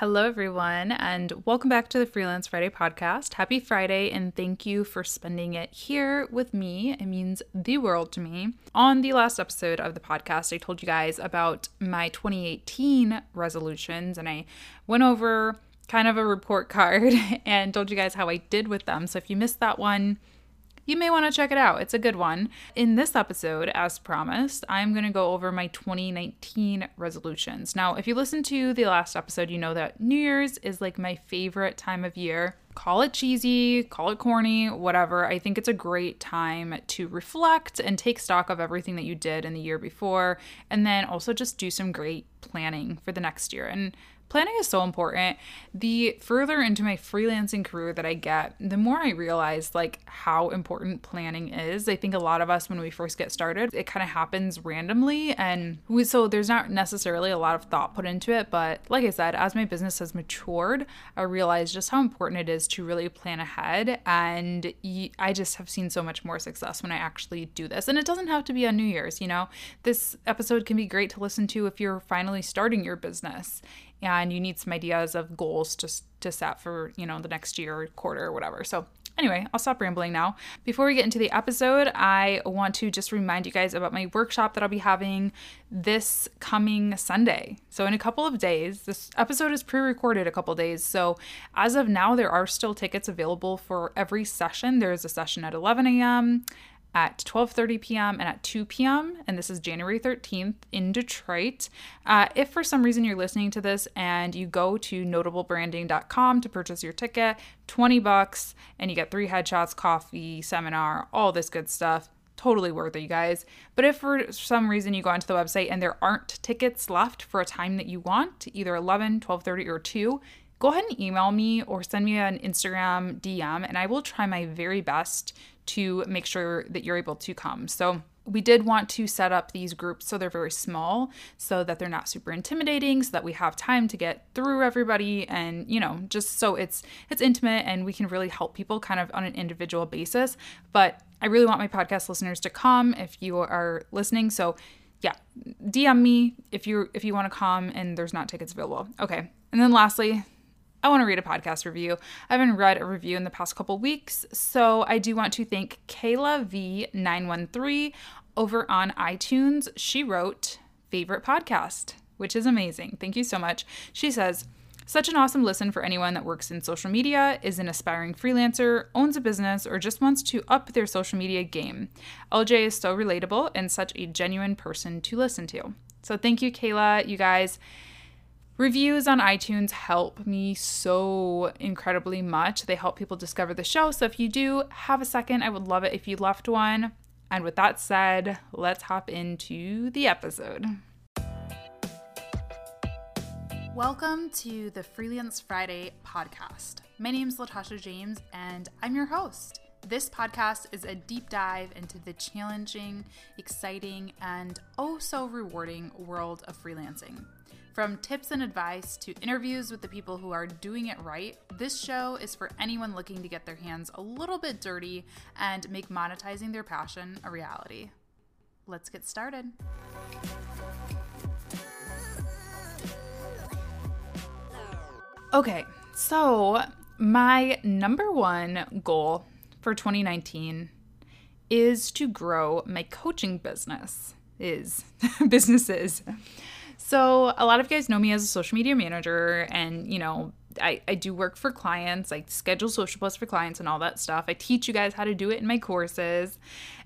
Hello, everyone, and welcome back to the Freelance Friday podcast. Happy Friday, and thank you for spending it here with me. It means the world to me. On the last episode of the podcast, I told you guys about my 2018 resolutions, and I went over kind of a report card and told you guys how I did with them. So if you missed that one, you may want to check it out. It's a good one. In this episode, as promised, I'm going to go over my 2019 resolutions. Now, if you listen to the last episode, you know that New Year's is like my favorite time of year. Call it cheesy, call it corny, whatever. I think it's a great time to reflect and take stock of everything that you did in the year before, and then also just do some great planning for the next year. And Planning is so important. The further into my freelancing career that I get, the more I realize like how important planning is. I think a lot of us when we first get started, it kind of happens randomly and we, so there's not necessarily a lot of thought put into it, but like I said, as my business has matured, I realize just how important it is to really plan ahead and I just have seen so much more success when I actually do this. And it doesn't have to be on New Year's, you know. This episode can be great to listen to if you're finally starting your business and you need some ideas of goals just to set for you know the next year or quarter or whatever so Anyway, I'll stop rambling now. Before we get into the episode, I want to just remind you guys about my workshop that I'll be having this coming Sunday. So, in a couple of days, this episode is pre recorded a couple days. So, as of now, there are still tickets available for every session. There's a session at 11 a.m at 12:30 p.m. and at 2 p.m. and this is January 13th in Detroit. Uh, if for some reason you're listening to this and you go to notablebranding.com to purchase your ticket, 20 bucks and you get three headshots, coffee, seminar, all this good stuff. Totally worth it, you guys. But if for some reason you go onto the website and there aren't tickets left for a time that you want, either 11, 12:30 or 2, go ahead and email me or send me an Instagram DM and I will try my very best to make sure that you're able to come. So we did want to set up these groups so they're very small so that they're not super intimidating so that we have time to get through everybody and you know just so it's it's intimate and we can really help people kind of on an individual basis. But i really want my podcast listeners to come if you are listening. So yeah dm me if you if you want to come and there's not tickets available. Okay and then lastly I want to read a podcast review. I haven't read a review in the past couple weeks, so I do want to thank Kayla V913 over on iTunes. She wrote favorite podcast, which is amazing. Thank you so much. She says, such an awesome listen for anyone that works in social media, is an aspiring freelancer, owns a business, or just wants to up their social media game. LJ is so relatable and such a genuine person to listen to. So thank you, Kayla. You guys, Reviews on iTunes help me so incredibly much. They help people discover the show. So if you do have a second, I would love it if you left one. And with that said, let's hop into the episode. Welcome to the Freelance Friday podcast. My name is Latasha James, and I'm your host. This podcast is a deep dive into the challenging, exciting, and oh so rewarding world of freelancing. From tips and advice to interviews with the people who are doing it right, this show is for anyone looking to get their hands a little bit dirty and make monetizing their passion a reality. Let's get started. Okay, so my number one goal for 2019 is to grow my coaching business. Is businesses. So, a lot of you guys know me as a social media manager, and you know, I, I do work for clients, I schedule social posts for clients and all that stuff. I teach you guys how to do it in my courses,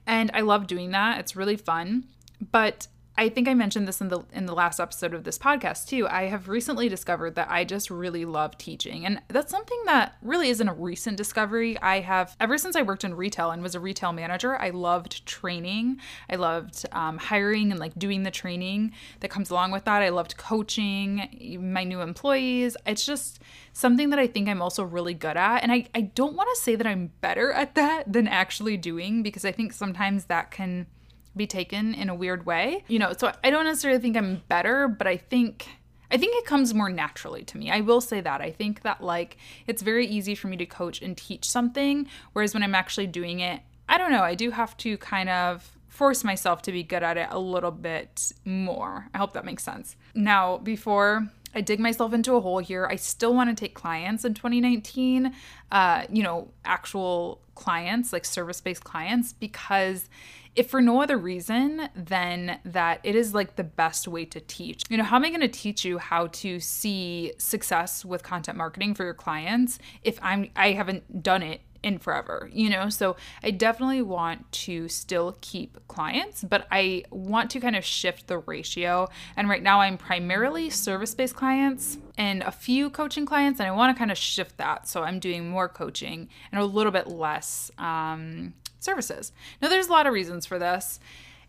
and I love doing that. It's really fun. But I think I mentioned this in the in the last episode of this podcast too. I have recently discovered that I just really love teaching. And that's something that really isn't a recent discovery. I have ever since I worked in retail and was a retail manager, I loved training. I loved um, hiring and like doing the training that comes along with that. I loved coaching my new employees. It's just something that I think I'm also really good at. And I, I don't want to say that I'm better at that than actually doing because I think sometimes that can be taken in a weird way. You know, so I don't necessarily think I'm better, but I think I think it comes more naturally to me. I will say that. I think that like it's very easy for me to coach and teach something whereas when I'm actually doing it, I don't know, I do have to kind of force myself to be good at it a little bit more. I hope that makes sense. Now, before I dig myself into a hole here. I still want to take clients in 2019, uh, you know, actual clients, like service based clients, because if for no other reason than that it is like the best way to teach. You know, how am I going to teach you how to see success with content marketing for your clients if I'm I haven't done it in forever, you know? So I definitely want to still keep clients, but I want to kind of shift the ratio. And right now I'm primarily service based clients and a few coaching clients, and I want to kind of shift that. So I'm doing more coaching and a little bit less um, services. Now, there's a lot of reasons for this.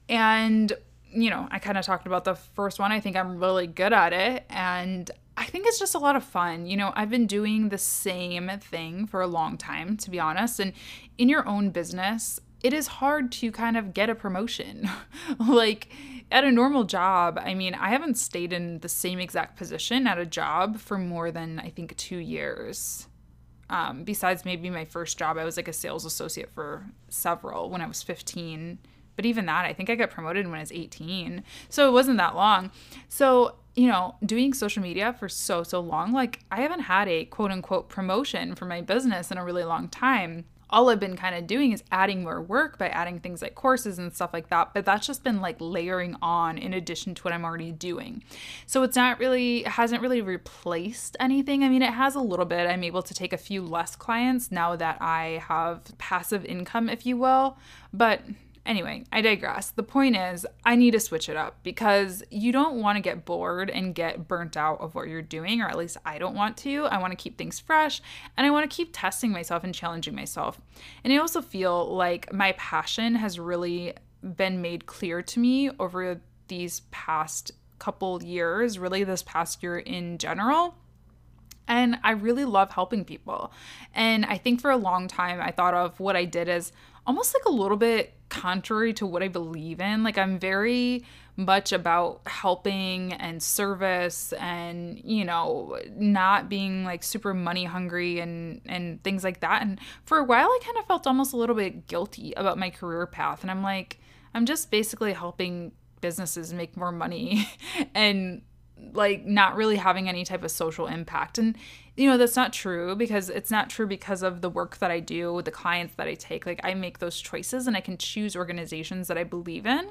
And you know, I kind of talked about the first one. I think I'm really good at it. And I think it's just a lot of fun. You know, I've been doing the same thing for a long time, to be honest. And in your own business, it is hard to kind of get a promotion. like at a normal job, I mean, I haven't stayed in the same exact position at a job for more than, I think, two years. Um, besides maybe my first job, I was like a sales associate for several when I was 15. But even that, I think I got promoted when I was 18. So it wasn't that long. So you know, doing social media for so, so long, like I haven't had a quote unquote promotion for my business in a really long time. All I've been kind of doing is adding more work by adding things like courses and stuff like that. But that's just been like layering on in addition to what I'm already doing. So it's not really, hasn't really replaced anything. I mean, it has a little bit. I'm able to take a few less clients now that I have passive income, if you will. But Anyway, I digress. The point is, I need to switch it up because you don't want to get bored and get burnt out of what you're doing, or at least I don't want to. I want to keep things fresh and I want to keep testing myself and challenging myself. And I also feel like my passion has really been made clear to me over these past couple years, really, this past year in general. And I really love helping people. And I think for a long time, I thought of what I did as almost like a little bit contrary to what I believe in. Like I'm very much about helping and service and you know not being like super money hungry and and things like that and for a while I kind of felt almost a little bit guilty about my career path and I'm like I'm just basically helping businesses make more money and like not really having any type of social impact. And you know, that's not true because it's not true because of the work that I do, the clients that I take. Like I make those choices and I can choose organizations that I believe in.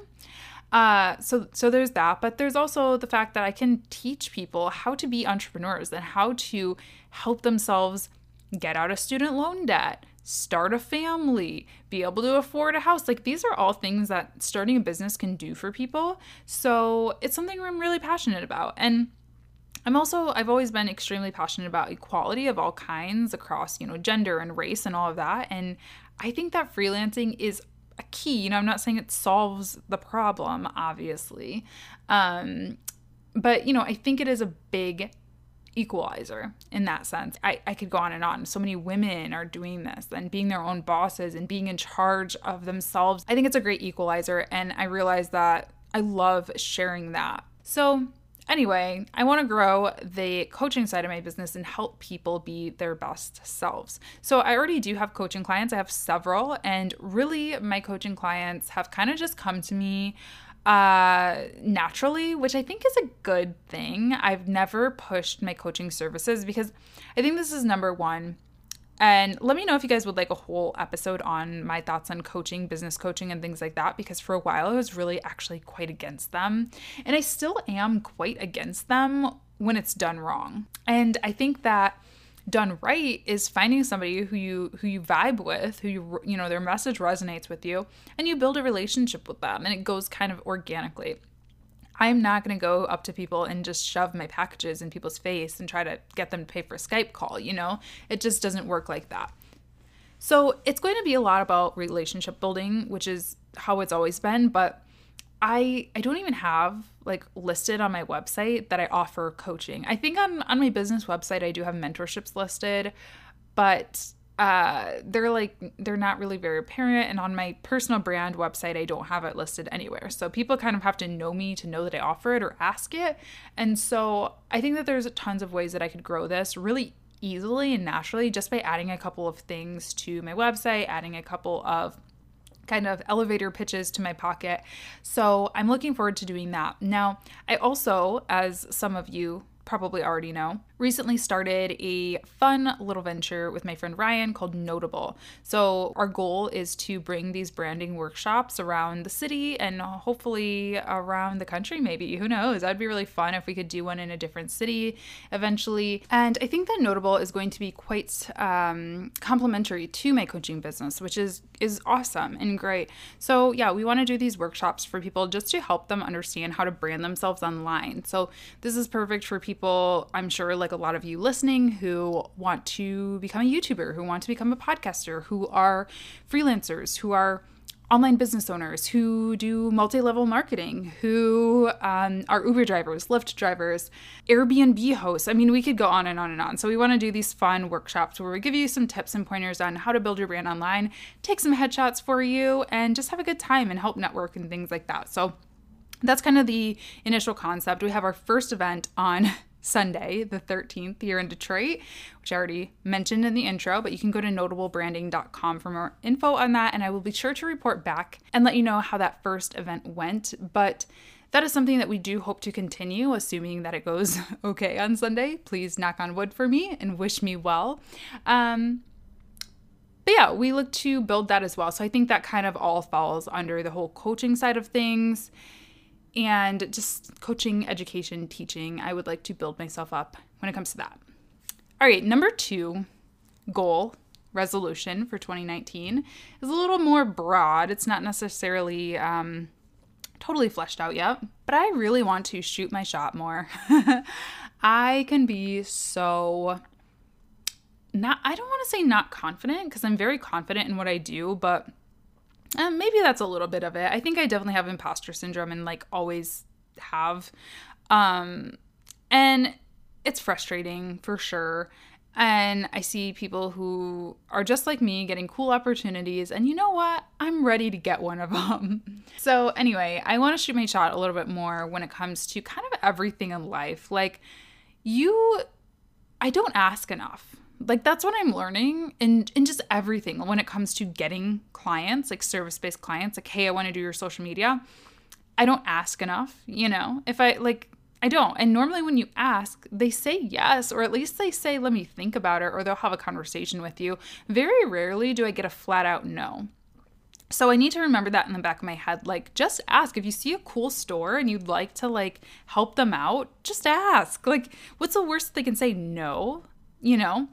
Uh, so so there's that, but there's also the fact that I can teach people how to be entrepreneurs and how to help themselves get out of student loan debt, start a family, be able to afford a house. Like these are all things that starting a business can do for people. So it's something I'm really passionate about. And I'm also I've always been extremely passionate about equality of all kinds across, you know, gender and race and all of that. And I think that freelancing is a key. You know, I'm not saying it solves the problem, obviously. Um, but you know, I think it is a big equalizer in that sense. I, I could go on and on. So many women are doing this and being their own bosses and being in charge of themselves. I think it's a great equalizer. And I realize that I love sharing that. So, anyway, I want to grow the coaching side of my business and help people be their best selves. So, I already do have coaching clients, I have several. And really, my coaching clients have kind of just come to me uh, naturally, which I think is a good thing. I've never pushed my coaching services because I think this is number one. And let me know if you guys would like a whole episode on my thoughts on coaching, business coaching, and things like that, because for a while I was really actually quite against them. And I still am quite against them when it's done wrong. And I think that done right is finding somebody who you who you vibe with who you you know their message resonates with you and you build a relationship with them and it goes kind of organically I'm not going to go up to people and just shove my packages in people's face and try to get them to pay for a Skype call, you know? It just doesn't work like that. So, it's going to be a lot about relationship building, which is how it's always been, but I I don't even have like listed on my website that I offer coaching. I think on on my business website I do have mentorships listed, but uh they're like they're not really very apparent and on my personal brand website I don't have it listed anywhere. So people kind of have to know me to know that I offer it or ask it. And so I think that there's tons of ways that I could grow this really easily and naturally just by adding a couple of things to my website, adding a couple of kind of elevator pitches to my pocket. So I'm looking forward to doing that. Now, I also, as some of you probably already know, recently started a fun little venture with my friend Ryan called Notable. So, our goal is to bring these branding workshops around the city and hopefully around the country, maybe. Who knows? That'd be really fun if we could do one in a different city eventually. And I think that Notable is going to be quite um, complementary to my coaching business, which is is awesome and great. So, yeah, we want to do these workshops for people just to help them understand how to brand themselves online. So, this is perfect for people, I'm sure, like a lot of you listening who want to become a YouTuber, who want to become a podcaster, who are freelancers, who are online business owners who do multi level marketing, who um, are Uber drivers, Lyft drivers, Airbnb hosts. I mean, we could go on and on and on. So, we want to do these fun workshops where we give you some tips and pointers on how to build your brand online, take some headshots for you, and just have a good time and help network and things like that. So, that's kind of the initial concept. We have our first event on Sunday, the 13th, here in Detroit, which I already mentioned in the intro, but you can go to notablebranding.com for more info on that. And I will be sure to report back and let you know how that first event went. But that is something that we do hope to continue, assuming that it goes okay on Sunday. Please knock on wood for me and wish me well. Um, but yeah, we look to build that as well. So I think that kind of all falls under the whole coaching side of things and just coaching, education, teaching. I would like to build myself up when it comes to that. All right, number two goal resolution for 2019 is a little more broad. It's not necessarily um, totally fleshed out yet, but I really want to shoot my shot more. I can be so not, I don't want to say not confident because I'm very confident in what I do, but um, maybe that's a little bit of it. I think I definitely have imposter syndrome and like always have. Um, and it's frustrating for sure. And I see people who are just like me getting cool opportunities. And you know what? I'm ready to get one of them. so, anyway, I want to shoot my shot a little bit more when it comes to kind of everything in life. Like, you, I don't ask enough. Like that's what I'm learning in in just everything when it comes to getting clients, like service-based clients, like hey, I want to do your social media. I don't ask enough, you know. If I like I don't. And normally when you ask, they say yes, or at least they say, let me think about it, or they'll have a conversation with you. Very rarely do I get a flat out no. So I need to remember that in the back of my head. Like, just ask. If you see a cool store and you'd like to like help them out, just ask. Like, what's the worst they can say? No you know?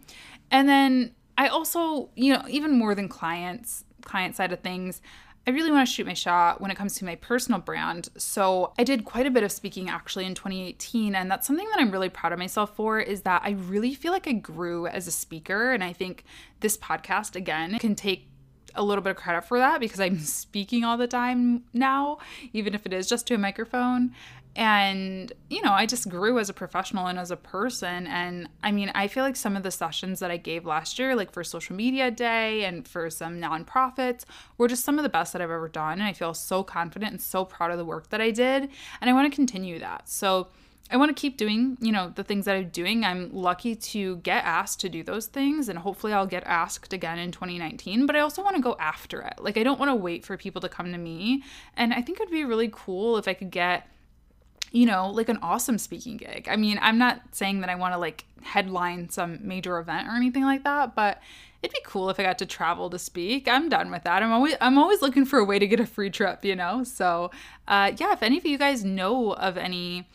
And then I also, you know, even more than clients, client side of things, I really want to shoot my shot when it comes to my personal brand. So I did quite a bit of speaking actually in 2018. And that's something that I'm really proud of myself for is that I really feel like I grew as a speaker. And I think this podcast, again, can take a little bit of credit for that because I'm speaking all the time now, even if it is just to a microphone and you know i just grew as a professional and as a person and i mean i feel like some of the sessions that i gave last year like for social media day and for some nonprofits were just some of the best that i've ever done and i feel so confident and so proud of the work that i did and i want to continue that so I want to keep doing, you know, the things that I'm doing. I'm lucky to get asked to do those things and hopefully I'll get asked again in 2019, but I also want to go after it. Like I don't want to wait for people to come to me. And I think it'd be really cool if I could get you know, like an awesome speaking gig. I mean, I'm not saying that I want to like headline some major event or anything like that, but it'd be cool if I got to travel to speak. I'm done with that. I'm always I'm always looking for a way to get a free trip, you know. So, uh, yeah, if any of you guys know of any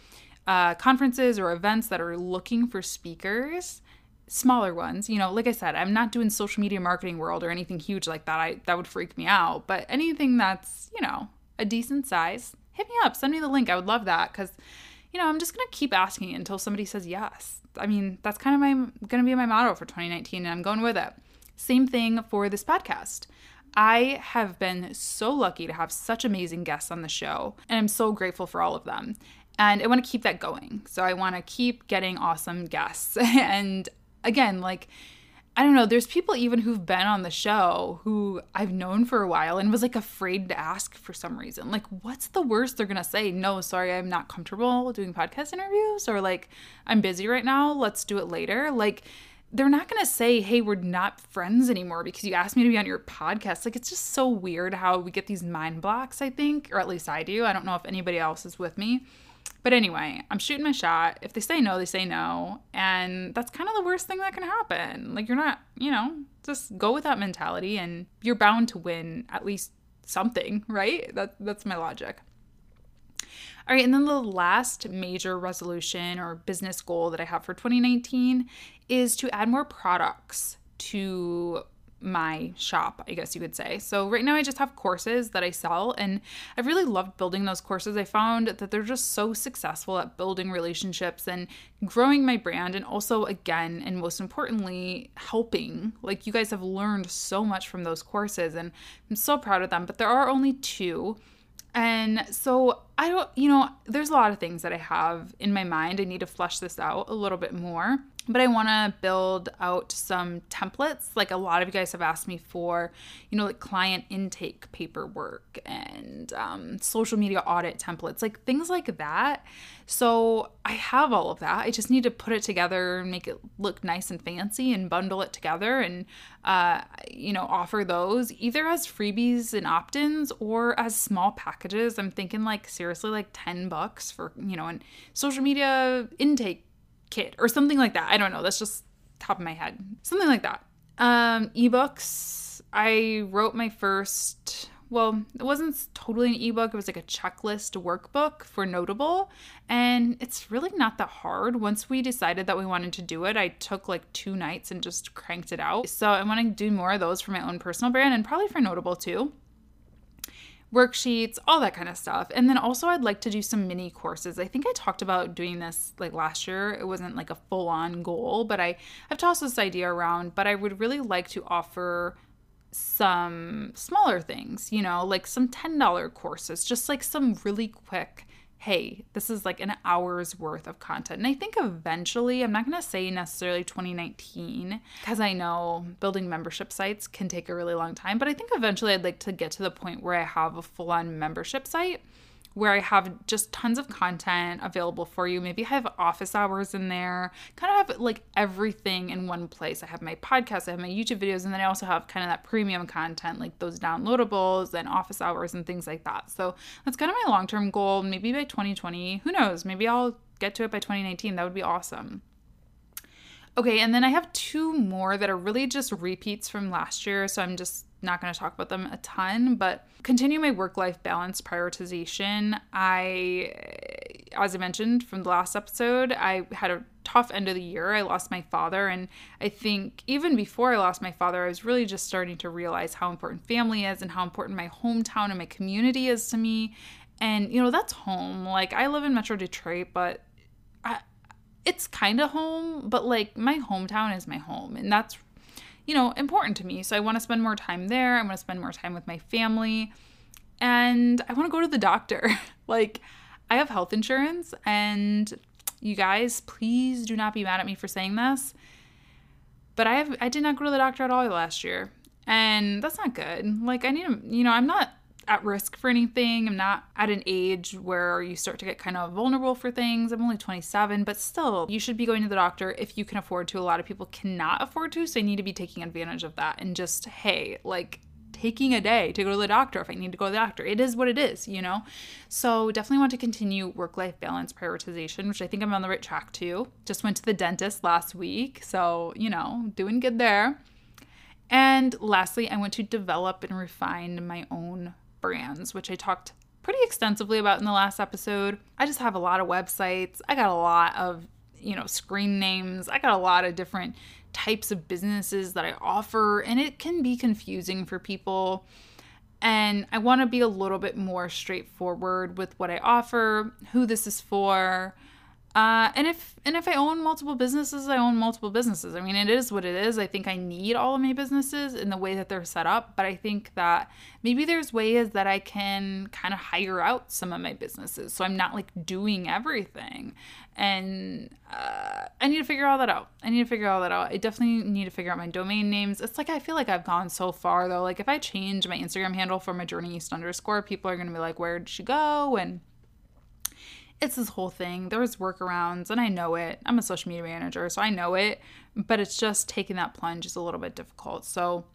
uh, conferences or events that are looking for speakers, smaller ones, you know, like I said, I'm not doing social media marketing world or anything huge like that. I that would freak me out. But anything that's you know a decent size, hit me up, send me the link. I would love that because, you know, I'm just going to keep asking until somebody says yes. I mean, that's kind of my going to be my motto for 2019, and I'm going with it. Same thing for this podcast. I have been so lucky to have such amazing guests on the show, and I'm so grateful for all of them. And I want to keep that going. So I want to keep getting awesome guests. and again, like, I don't know, there's people even who've been on the show who I've known for a while and was like afraid to ask for some reason. Like, what's the worst they're gonna say? No, sorry, I'm not comfortable doing podcast interviews, or like, I'm busy right now, let's do it later. Like, they're not going to say, hey, we're not friends anymore because you asked me to be on your podcast. Like, it's just so weird how we get these mind blocks, I think, or at least I do. I don't know if anybody else is with me. But anyway, I'm shooting my shot. If they say no, they say no. And that's kind of the worst thing that can happen. Like, you're not, you know, just go with that mentality and you're bound to win at least something, right? That, that's my logic. All right, and then the last major resolution or business goal that I have for 2019 is to add more products to my shop, I guess you could say. So right now I just have courses that I sell and I've really loved building those courses. I found that they're just so successful at building relationships and growing my brand and also again and most importantly helping. Like you guys have learned so much from those courses and I'm so proud of them, but there are only two. And so I don't, you know, there's a lot of things that I have in my mind. I need to flesh this out a little bit more but I want to build out some templates. Like a lot of you guys have asked me for, you know, like client intake paperwork and um, social media audit templates, like things like that. So I have all of that. I just need to put it together and make it look nice and fancy and bundle it together and, uh, you know, offer those either as freebies and opt ins or as small packages. I'm thinking like seriously, like 10 bucks for, you know, and social media intake kid or something like that. I don't know. That's just top of my head. Something like that. Um, ebooks. I wrote my first well, it wasn't totally an ebook, it was like a checklist workbook for Notable. And it's really not that hard. Once we decided that we wanted to do it, I took like two nights and just cranked it out. So I want to do more of those for my own personal brand and probably for Notable too worksheets, all that kind of stuff. And then also I'd like to do some mini courses. I think I talked about doing this like last year. It wasn't like a full-on goal, but I I've tossed this idea around, but I would really like to offer some smaller things, you know, like some $10 courses, just like some really quick hey, this is like an hour's worth of content. And I think eventually, I'm not going to say necessarily 2019, because I know building membership sites can take a really long time, but I think eventually I'd like to get to the point where I have a full on membership site where I have just tons of content available for you. Maybe I have office hours in there, kind of have like everything in one place. I have my podcast, I have my YouTube videos, and then I also have kind of that premium content, like those downloadables and office hours and things like that. So that's kind of my long term goal. Maybe by 2020, who knows? Maybe I'll get to it by 2019. That would be awesome. Okay, and then I have two more that are really just repeats from last year. So I'm just not going to talk about them a ton, but continue my work life balance prioritization. I, as I mentioned from the last episode, I had a tough end of the year. I lost my father. And I think even before I lost my father, I was really just starting to realize how important family is and how important my hometown and my community is to me. And, you know, that's home. Like, I live in Metro Detroit, but it's kind of home, but like my hometown is my home. And that's you know, important to me. So I want to spend more time there. I want to spend more time with my family. And I want to go to the doctor. like, I have health insurance, and you guys, please do not be mad at me for saying this. But I have I did not go to the doctor at all last year. And that's not good. Like I need to, you know, I'm not at risk for anything. I'm not at an age where you start to get kind of vulnerable for things. I'm only 27, but still, you should be going to the doctor if you can afford to. A lot of people cannot afford to, so I need to be taking advantage of that and just, hey, like, taking a day to go to the doctor if I need to go to the doctor. It is what it is, you know? So definitely want to continue work life balance prioritization, which I think I'm on the right track to. Just went to the dentist last week, so, you know, doing good there. And lastly, I want to develop and refine my own brands, which I talked pretty extensively about in the last episode. I just have a lot of websites. I got a lot of, you know, screen names. I got a lot of different types of businesses that I offer, and it can be confusing for people. And I want to be a little bit more straightforward with what I offer, who this is for, uh, and if and if I own multiple businesses, I own multiple businesses. I mean, it is what it is. I think I need all of my businesses in the way that they're set up, but I think that maybe there's ways that I can kind of hire out some of my businesses, so I'm not like doing everything. And uh, I need to figure all that out. I need to figure all that out. I definitely need to figure out my domain names. It's like I feel like I've gone so far though. Like if I change my Instagram handle from a journey east underscore, people are gonna be like, "Where did she go?" and it's this whole thing. There's workarounds, and I know it. I'm a social media manager, so I know it, but it's just taking that plunge is a little bit difficult. So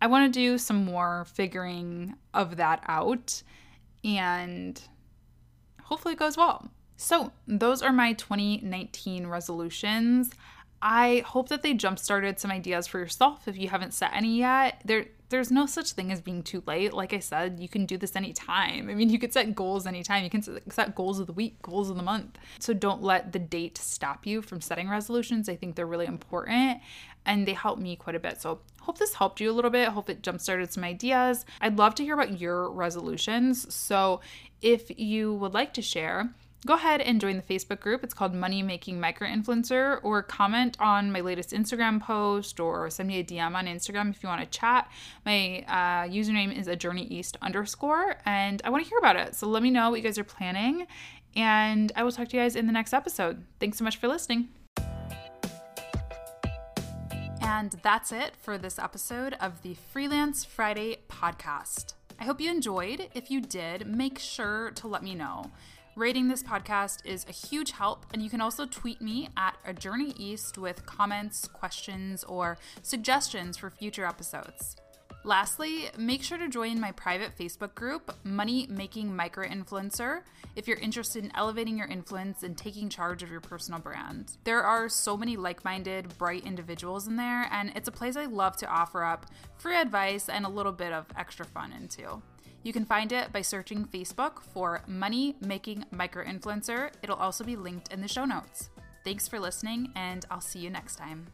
I want to do some more figuring of that out, and hopefully it goes well. So, those are my 2019 resolutions. I hope that they jump started some ideas for yourself if you haven't set any yet. There there's no such thing as being too late. Like I said, you can do this anytime. I mean, you could set goals anytime. You can set goals of the week, goals of the month. So don't let the date stop you from setting resolutions. I think they're really important and they help me quite a bit. So hope this helped you a little bit. Hope it jump started some ideas. I'd love to hear about your resolutions. So if you would like to share, go ahead and join the Facebook group. It's called Money Making Micro Influencer, or comment on my latest Instagram post, or send me a DM on Instagram if you want to chat. My uh, username is a journey east underscore, and I want to hear about it. So let me know what you guys are planning, and I will talk to you guys in the next episode. Thanks so much for listening. And that's it for this episode of the Freelance Friday podcast. I hope you enjoyed. If you did, make sure to let me know. Rating this podcast is a huge help, and you can also tweet me at a journey east with comments, questions, or suggestions for future episodes. Lastly, make sure to join my private Facebook group, Money Making Micro Influencer, if you're interested in elevating your influence and taking charge of your personal brand. There are so many like minded, bright individuals in there, and it's a place I love to offer up free advice and a little bit of extra fun into. You can find it by searching Facebook for Money Making Micro Influencer. It'll also be linked in the show notes. Thanks for listening, and I'll see you next time.